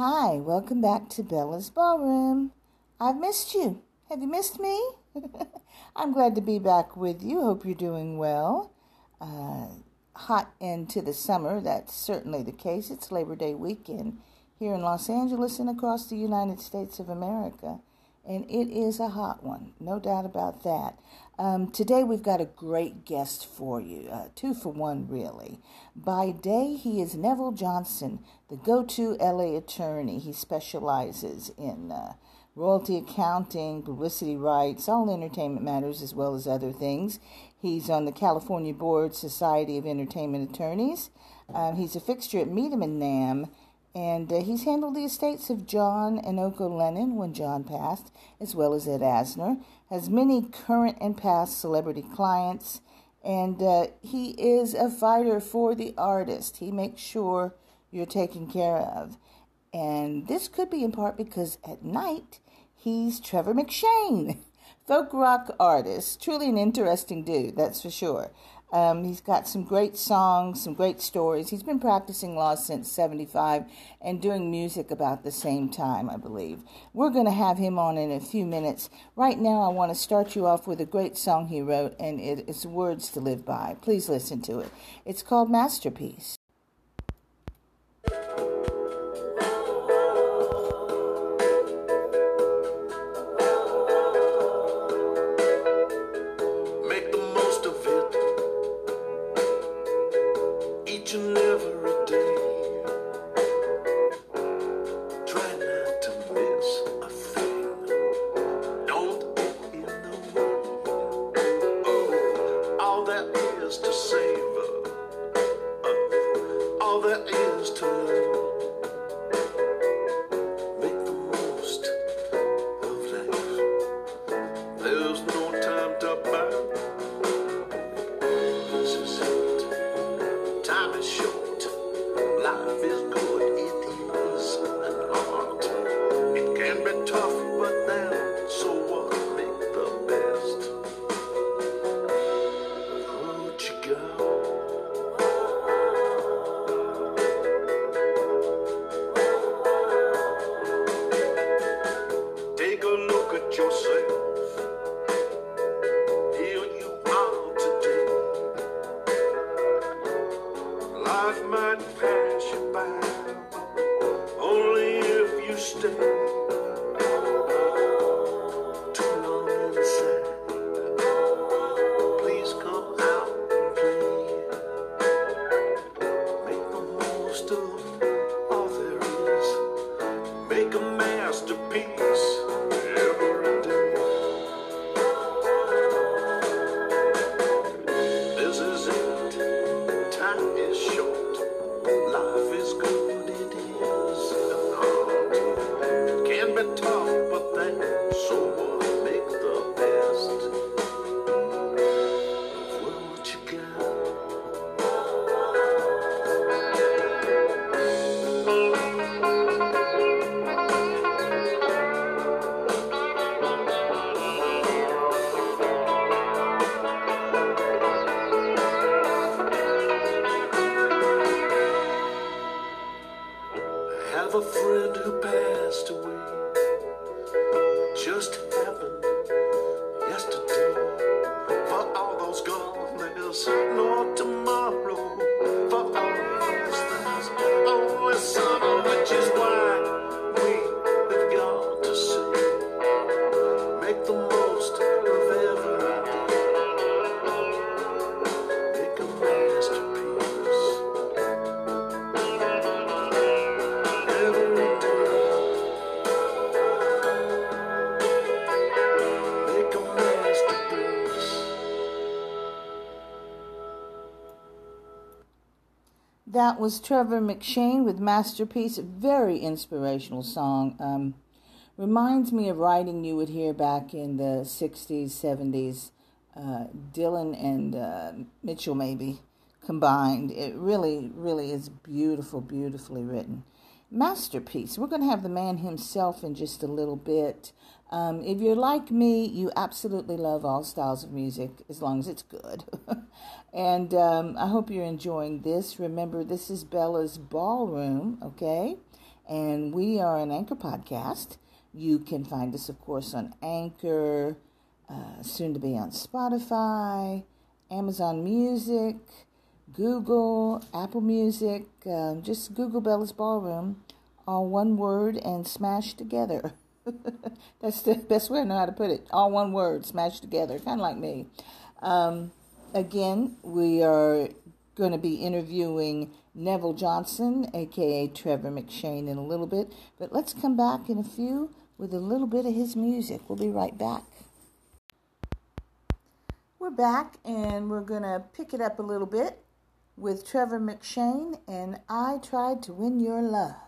Hi, welcome back to Bella's Ballroom. I've missed you. Have you missed me? I'm glad to be back with you. Hope you're doing well. Uh, hot into the summer, that's certainly the case. It's Labor Day weekend here in Los Angeles and across the United States of America. And it is a hot one, no doubt about that. Um, today we've got a great guest for you, uh, two for one, really. By day, he is Neville Johnson, the go to LA attorney. He specializes in uh, royalty accounting, publicity rights, all entertainment matters, as well as other things. He's on the California Board Society of Entertainment Attorneys. Um, he's a fixture at MIDEM and Namm and uh, he's handled the estates of John and Yoko Lennon when John passed, as well as Ed Asner. Has many current and past celebrity clients, and uh, he is a fighter for the artist. He makes sure you're taken care of. And this could be in part because at night he's Trevor McShane, folk rock artist. Truly an interesting dude, that's for sure. Um, he's got some great songs, some great stories. He's been practicing law since 75 and doing music about the same time, I believe. We're going to have him on in a few minutes. Right now, I want to start you off with a great song he wrote, and it's Words to Live By. Please listen to it. It's called Masterpiece. justement. have a friend who passed away. Just That was Trevor McShane with Masterpiece, a very inspirational song. Um, reminds me of writing you would hear back in the 60s, 70s. Uh, Dylan and uh, Mitchell, maybe combined. It really, really is beautiful, beautifully written. Masterpiece. We're going to have the man himself in just a little bit. Um, if you're like me, you absolutely love all styles of music as long as it's good. and um, I hope you're enjoying this. Remember, this is Bella's Ballroom, okay? And we are an Anchor podcast. You can find us, of course, on Anchor, uh, soon to be on Spotify, Amazon Music, Google, Apple Music. Uh, just Google Bella's Ballroom, all one word and smashed together. That's the best way I know how to put it. All one word, smashed together, kind of like me. Um, again, we are going to be interviewing Neville Johnson, aka Trevor McShane, in a little bit. But let's come back in a few with a little bit of his music. We'll be right back. We're back and we're going to pick it up a little bit with Trevor McShane and I Tried to Win Your Love.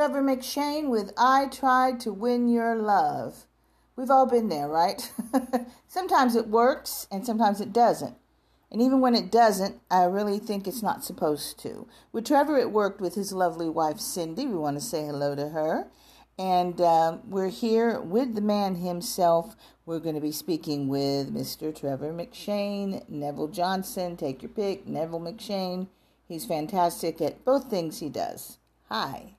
Trevor McShane with I Tried to Win Your Love. We've all been there, right? sometimes it works and sometimes it doesn't. And even when it doesn't, I really think it's not supposed to. With Trevor, it worked with his lovely wife, Cindy. We want to say hello to her. And uh, we're here with the man himself. We're going to be speaking with Mr. Trevor McShane, Neville Johnson. Take your pick, Neville McShane. He's fantastic at both things he does. Hi.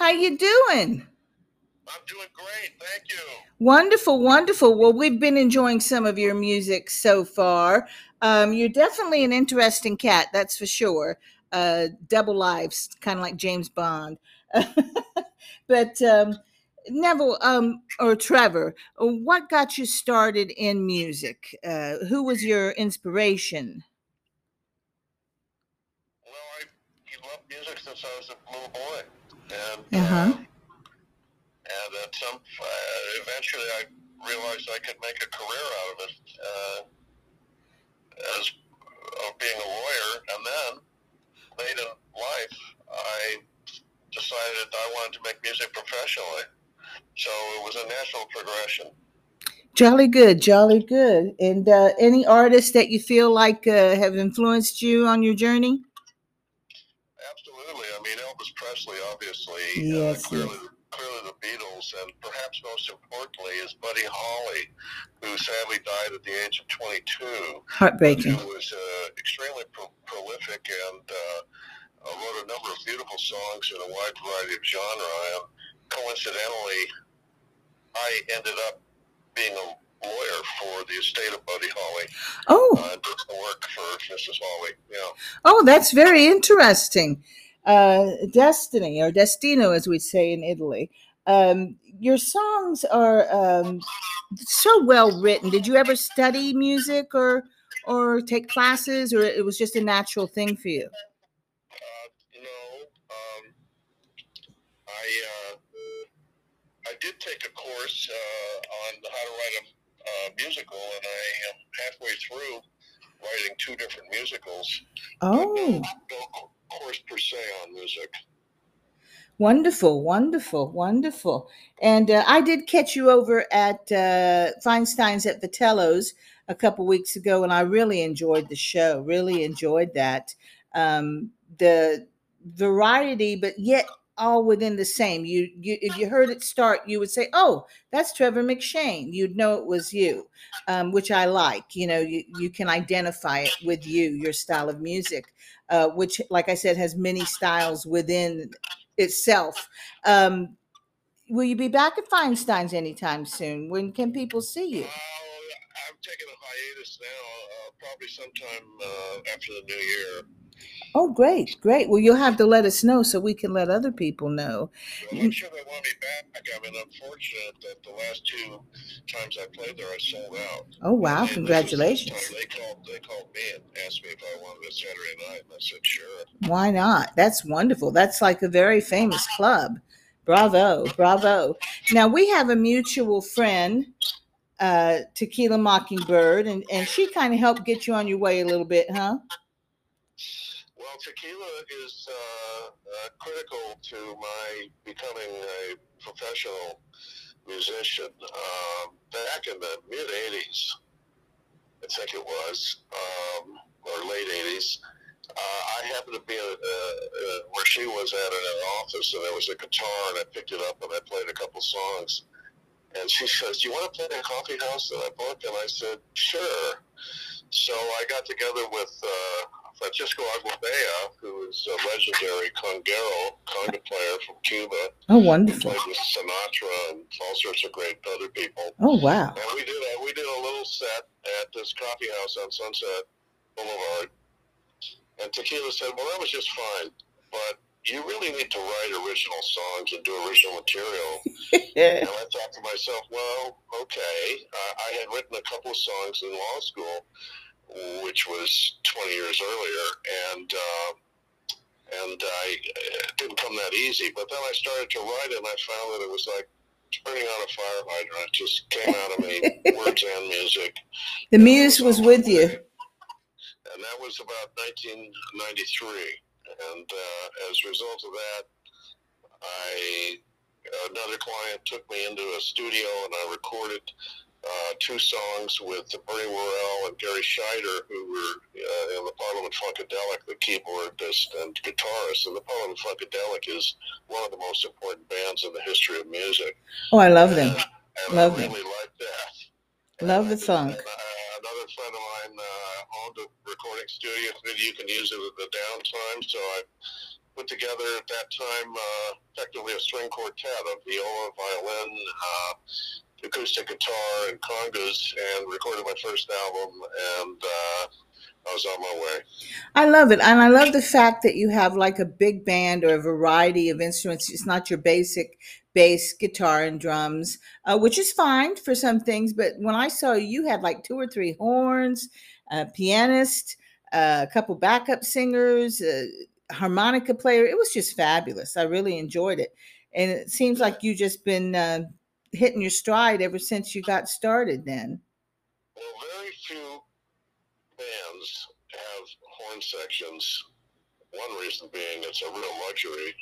How you doing? I'm doing great, thank you. Wonderful, wonderful. Well, we've been enjoying some of your music so far. Um, you're definitely an interesting cat, that's for sure. Uh, double lives, kind of like James Bond. but um, Neville um, or Trevor, what got you started in music? Uh, who was your inspiration? Well, I loved music since I was a little boy and Uh-huh. uh, and at some uh, eventually I realized I could make a career out of it uh, as of being a lawyer, and then late in life I decided I wanted to make music professionally. So it was a natural progression. Jolly good, jolly good. And uh, any artists that you feel like uh, have influenced you on your journey? I mean, Elvis Presley, obviously. Yes, uh, clearly, clearly the Beatles, and perhaps most importantly is Buddy Holly, who sadly died at the age of 22. Heartbreaking. Who was uh, extremely pro- prolific and uh, uh, wrote a number of beautiful songs in a wide variety of genre. And coincidentally, I ended up being a lawyer for the estate of Buddy Holly. Oh, Uh, work for Mrs. Holly. Yeah. oh, that's very interesting. Uh, Destiny or Destino, as we say in Italy. Um, your songs are um, so well written. Did you ever study music or or take classes, or it was just a natural thing for you? Uh, no, um, I uh, I did take a course uh, on how to write a uh, musical, and I am halfway through writing two different musicals. Oh, no, no course per se on music. wonderful, wonderful, wonderful. And uh, I did catch you over at uh, Feinstein's at Vitello's a couple weeks ago, and I really enjoyed the show. Really enjoyed that. Um, the variety, but yet all within the same. You, you, if you heard it start, you would say, "Oh, that's Trevor McShane." You'd know it was you, um, which I like. You know, you you can identify it with you, your style of music, uh, which, like I said, has many styles within itself. Um, will you be back at Feinstein's anytime soon? When can people see you? Uh, I'm taking a hiatus now, uh, probably sometime uh, after the new year. Oh, great, great. Well, you'll have to let us know so we can let other people know. Well, I'm sure they want me back. I mean, I'm fortunate that the last two times I played there, I sold out. Oh, wow, And was the congratulations. They called. They called me and asked me if I wanted a Saturday night, and I said sure. Why not? That's wonderful. That's like a very famous club. Bravo, bravo. Now we have a mutual friend, uh, Tequila Mockingbird, and, and she kind of helped get you on your way a little bit, huh? Well, tequila is uh, uh, critical to my becoming a professional musician. Um, back in the mid '80s, I think it was, um, or late '80s. Uh, I happened to be uh, uh, where she was at in an office, and there was a guitar, and I picked it up and I played a couple songs. And she says, "Do you want to play in a coffee house that I booked?" And I said, "Sure." So I got together with uh, Francisco Aguabella, who is a legendary conguero conga player from Cuba. Oh, He wonderful. played with Sinatra and all sorts of great other people. Oh, wow. And we did a, we did a little set at this coffee house on Sunset Boulevard. And Tequila said, "Well, that was just fine, but you really need to write original songs and do original material." And I thought to myself, well, okay. Uh, I had written a couple of songs in law school, which was 20 years earlier, and uh, and I it didn't come that easy. But then I started to write, and I found that it was like turning on a fire hydrant. It just came out of me, words and music. the muse was with you. And that was about 1993. And uh, as a result of that, I another client took me into a studio and I recorded uh, two songs with Bernie Worrell and Gary Shider, who were uh, in the Parliament Funkadelic, the keyboardist and guitarist. And the Parliament Funkadelic is one of the most important bands in the history of music. Oh, I love them. And, Love I them. really like that. Love And the did- funk. and, uh, another friend of mine uh, owned a recording studio that you can use it at the downtime. So I put together at that time uh, effectively a string quartet of viola, violin, uh, acoustic guitar, and congas, and recorded my first album. And uh, I was on my way. I love it. And I love the fact that you have like a big band or a variety of instruments. It's not your basic bass, guitar, and drums, uh, which is fine for some things. But when I saw you, you had like two or three horns, a pianist, uh, a couple backup singers, a harmonica player. It was just fabulous. I really enjoyed it. And it seems like you've just been uh, hitting your stride ever since you got started then. Well, very few bands have horn sections. One reason being it's a real luxury.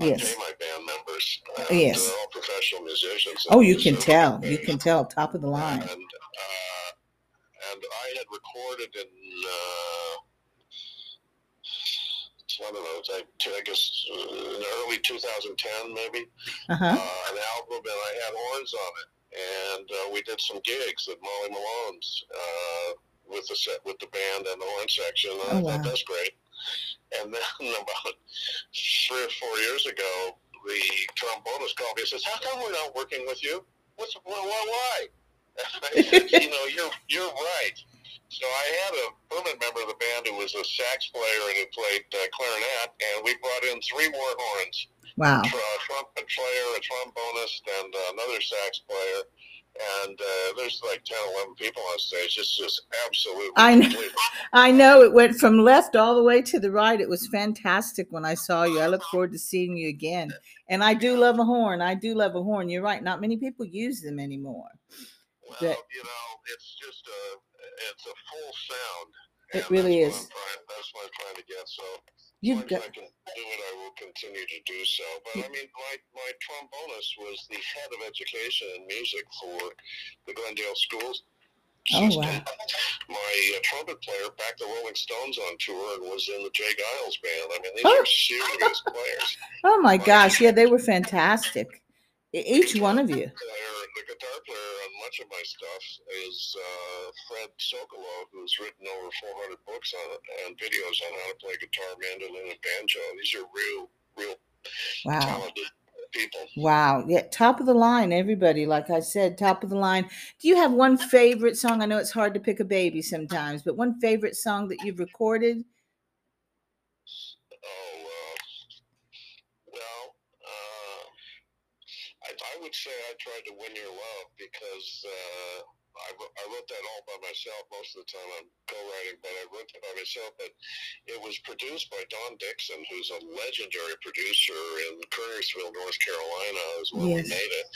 I Yes. pay my band members. And Yes. They're all professional musicians. Oh, you can tell. You can tell. Top of the line. And, uh, and I had recorded in, uh, I don't know, it's I guess uh, in early 2010 maybe, Uh-huh. uh, an album and I had horns on it. And uh, we did some gigs at Molly Malone's uh, with the set, with the band and the horn section. And Oh, I thought wow. that's great. And then about three or four years ago, the trombonist called me and says, "How come we're not working with you? What's why? why why?" you know, you're you're right. So I had a permanent member of the band who was a sax player and who played uh, clarinet, and we brought in three more horns. Wow. A trumpet player, a trombonist, and uh, another sax player. And uh, there's like 10, 11 people on stage. It's just absolutely. I know. I know it went from left all the way to the right. It was fantastic when I saw you. I look forward to seeing you again. And I do love a horn. I do love a horn. You're right. Not many people use them anymore. Well, but, you know, it's just a it's a full sound. It really is. Trying, that's what I'm trying to get. So you got- I can do it, I will continue to do so. But I mean, my, my trombonist was the head of education and music for the Glendale schools. Oh wow! My uh, trumpet player backed the Rolling Stones on tour and was in the J. Geils band. I mean, these oh. are serious players. Oh my gosh! Yeah, they were fantastic. Each one of you. The guitar player on much of my stuff is uh, Fred Sokolow, who's written over 400 books on and videos on how to play guitar, mandolin, and banjo. These are real, real wow. talented people. Wow. Yeah, top of the line, everybody. Like I said, top of the line. Do you have one favorite song? I know it's hard to pick a baby sometimes, but one favorite song that you've recorded? Would say I tried to win your love because uh, I, I wrote that all by myself. Most of the time I'm co-writing, but I wrote it by myself. But it was produced by Don Dixon, who's a legendary producer in Kernersville, North Carolina, is where yes. we made it.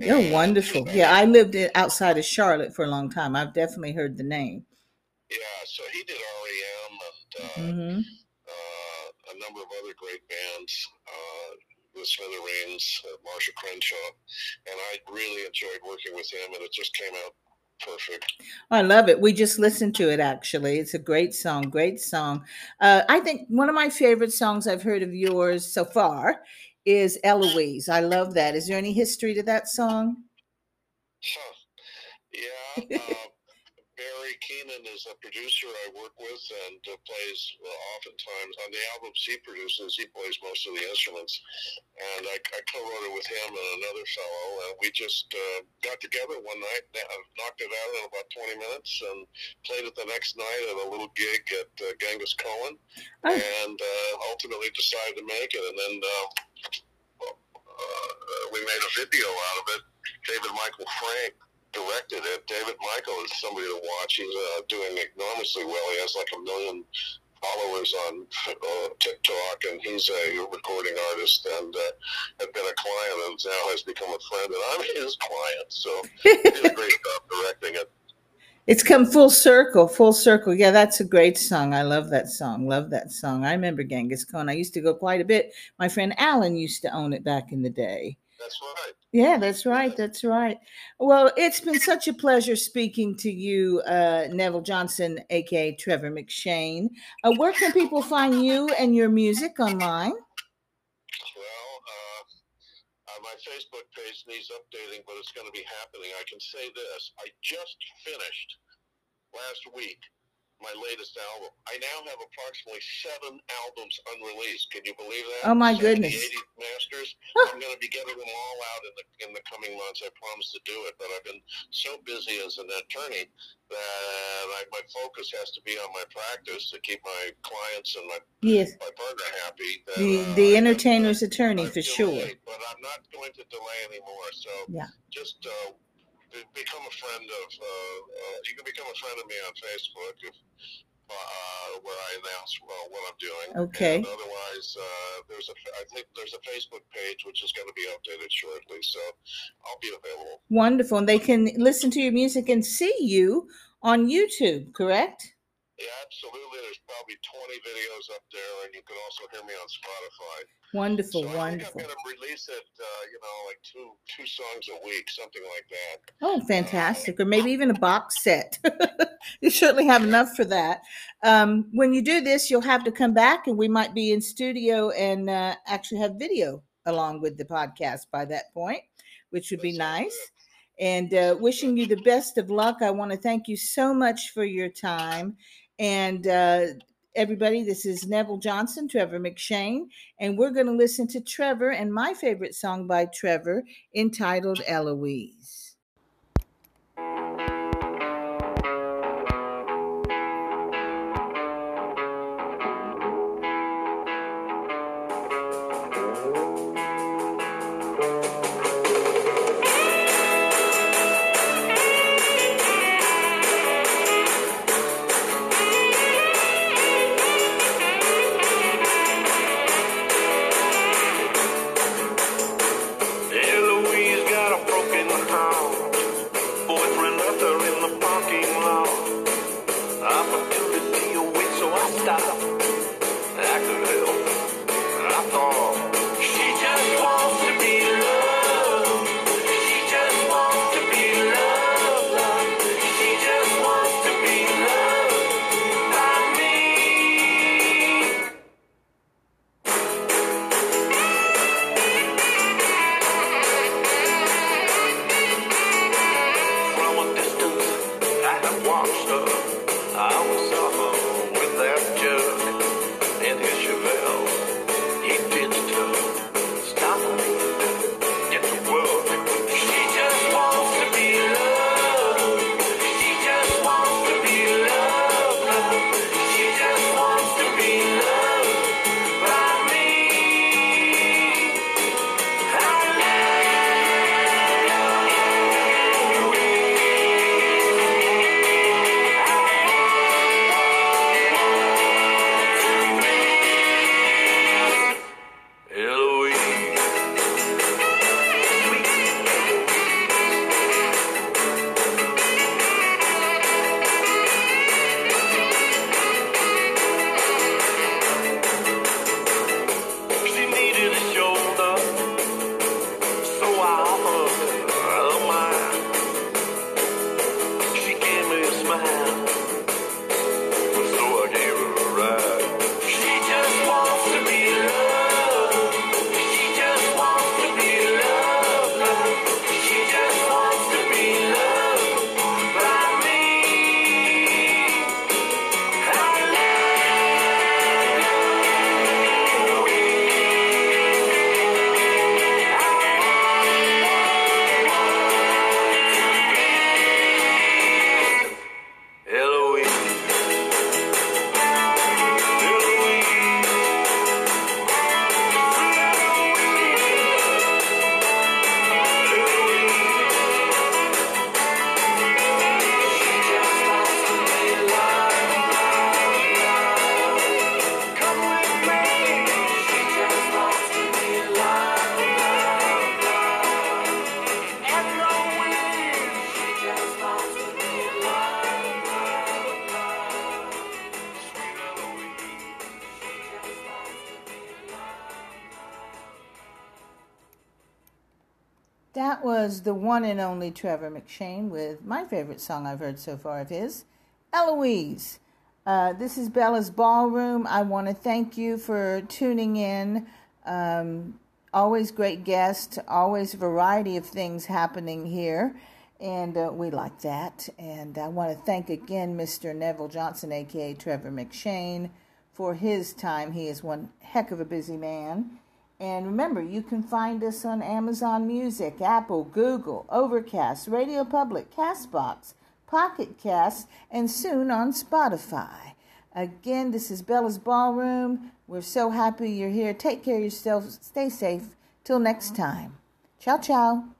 You're and, wonderful. Uh, yeah, I lived outside of Charlotte for a long time. I've definitely heard the name. Yeah, so he did REM and uh, mm-hmm. uh, a number of other great bands. Uh, with Smithereens, uh, Marshall Crenshaw, and I really enjoyed working with him, and it just came out perfect. I love it. We just listened to it actually. It's a great song, great song. Uh, I think one of my favorite songs I've heard of yours so far is Eloise. I love that. Is there any history to that song? Huh. Yeah. Uh, Keenan is a producer I work with and uh, plays uh, oftentimes on the albums he produces. He plays most of the instruments, and I, I co-wrote it with him and another fellow. And we just uh, got together one night, knocked it out in about 20 minutes, and played it the next night at a little gig at uh, Genghis Cohen, oh. and uh, ultimately decided to make it. And then uh, uh, we made a video out of it. David Michael Frank directed it. David Michael is somebody to watch. He's uh, doing enormously well. He has like a million followers on uh, TikTok, and he's a recording artist and uh, had been a client and now has become a friend, and I'm his client. So he did a great job directing it. It's come full circle, full circle. Yeah, that's a great song. I love that song. Love that song. I remember Genghis Khan. I used to go quite a bit. My friend Alan used to own it back in the day. That's right. Yeah, that's right. That's right. Well, it's been such a pleasure speaking to you, uh, Neville Johnson, aka Trevor McShane. Uh, where can people find you and your music online? Well, uh, uh my Facebook page needs updating, but it's going to be happening. I can say this: I just finished last week my latest album. I now have approximately seven albums unreleased. Can you believe that? Oh my goodness! 80 masters. I'm going to be getting them all out in the in the coming months. I promise to do it, but I've been so busy as an attorney that I, my focus has to be on my practice to keep my clients and my yes. my partner happy. That, the uh, the entertainer's attorney for sure. But I'm not going to delay anymore. So yeah. just. Uh, become a friend of. Uh, uh, you can become a friend of me on Facebook if uh, where I announce uh, what I'm doing. Okay. And otherwise, uh, there's a I think there's a Facebook page which is going to be updated shortly, so I'll be available. Wonderful, and they can listen to your music and see you on YouTube, correct? Yeah, absolutely. There's probably 20 videos up there, and you can also hear me on Spotify. Wonderful, so wonderful. I'm going to release it, uh, you know, like two two songs a week, something like that. Oh, fantastic! Uh, or maybe even a box set. you certainly have enough for that. Um, when you do this, you'll have to come back, and we might be in studio and uh, actually have video along with the podcast by that point, which would be nice. Good. And uh, wishing you the best of luck. I want to thank you so much for your time and uh, everybody, this is Neville Johnson, Trevor McShane, and we're going to listen to Trevor and my favorite song by Trevor entitled Eloise. That the one and only Trevor McShane with my favorite song I've heard so far of his, Eloise. Uh, this is Bella's Ballroom. I want to thank you for tuning in. Um, always great guests, always variety of things happening here, and uh, we like that. And I want to thank again Mr. Neville Johnson, aka Trevor McShane, for his time. He is one heck of a busy man. And remember, you can find us on Amazon Music, Apple, Google, Overcast, Radio Public, Castbox, Pocket Cast, and soon on Spotify. Again, this is Bella's Ballroom. We're so happy you're here. Take care of yourself. Stay safe. Till next time. Ciao, ciao.